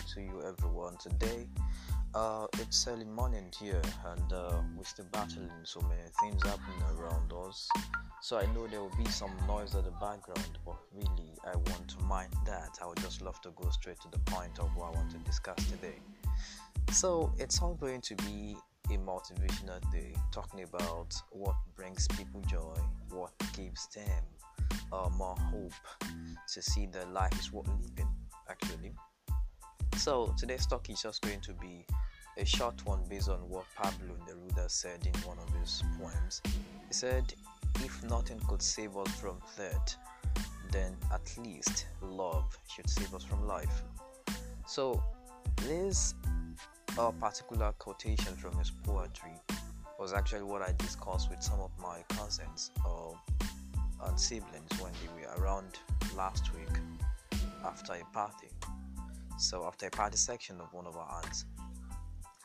to you, everyone. Today, uh, it's early morning here, and uh, we're still battling so many things happening around us. So I know there will be some noise at the background, but really, I want to mind that. I would just love to go straight to the point of what I want to discuss today. So it's all going to be a motivational day, talking about what brings people joy, what gives them uh, more hope to see that life is worth living actually. So today's talk is just going to be a short one based on what Pablo Neruda said in one of his poems. He said, If nothing could save us from death, then at least love should save us from life. So this uh, particular quotation from his poetry was actually what I discussed with some of my cousins uh, and siblings when they were around last week after a party. So after a party section of one of our aunts,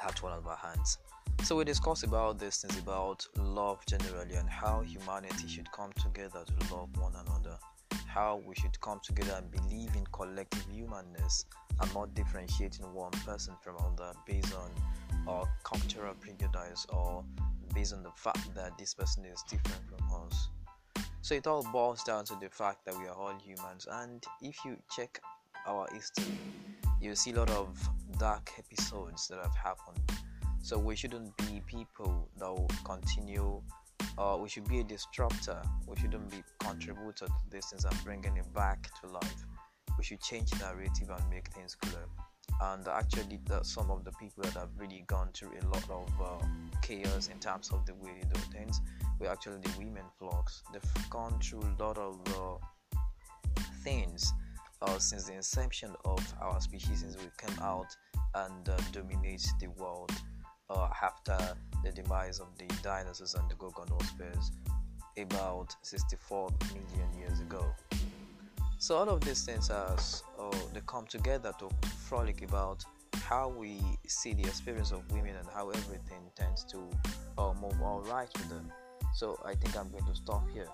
at one of our hands. So we discussed about this things about love generally and how humanity should come together to love one another. How we should come together and believe in collective humanness and not differentiating one person from another based on our cultural prejudice or based on the fact that this person is different from us. So it all boils down to the fact that we are all humans, and if you check our history, you see a lot of dark episodes that have happened. So we shouldn't be people that will continue. Uh, we should be a disruptor. We shouldn't be contributor to this things and bringing it back to life. We should change narrative and make things clear. And actually, some of the people that have really gone through a lot of uh, chaos in terms of the way they do things were actually the women flocks. They've gone through a lot of uh, things uh, since the inception of our species, since we came out and uh, dominate the world uh, after the demise of the dinosaurs and the Gorgonospheres about 64 million years ago. So all of these things has uh, they come together to frolic about how we see the experience of women and how everything tends to uh, move all right with them. So I think I'm going to stop here.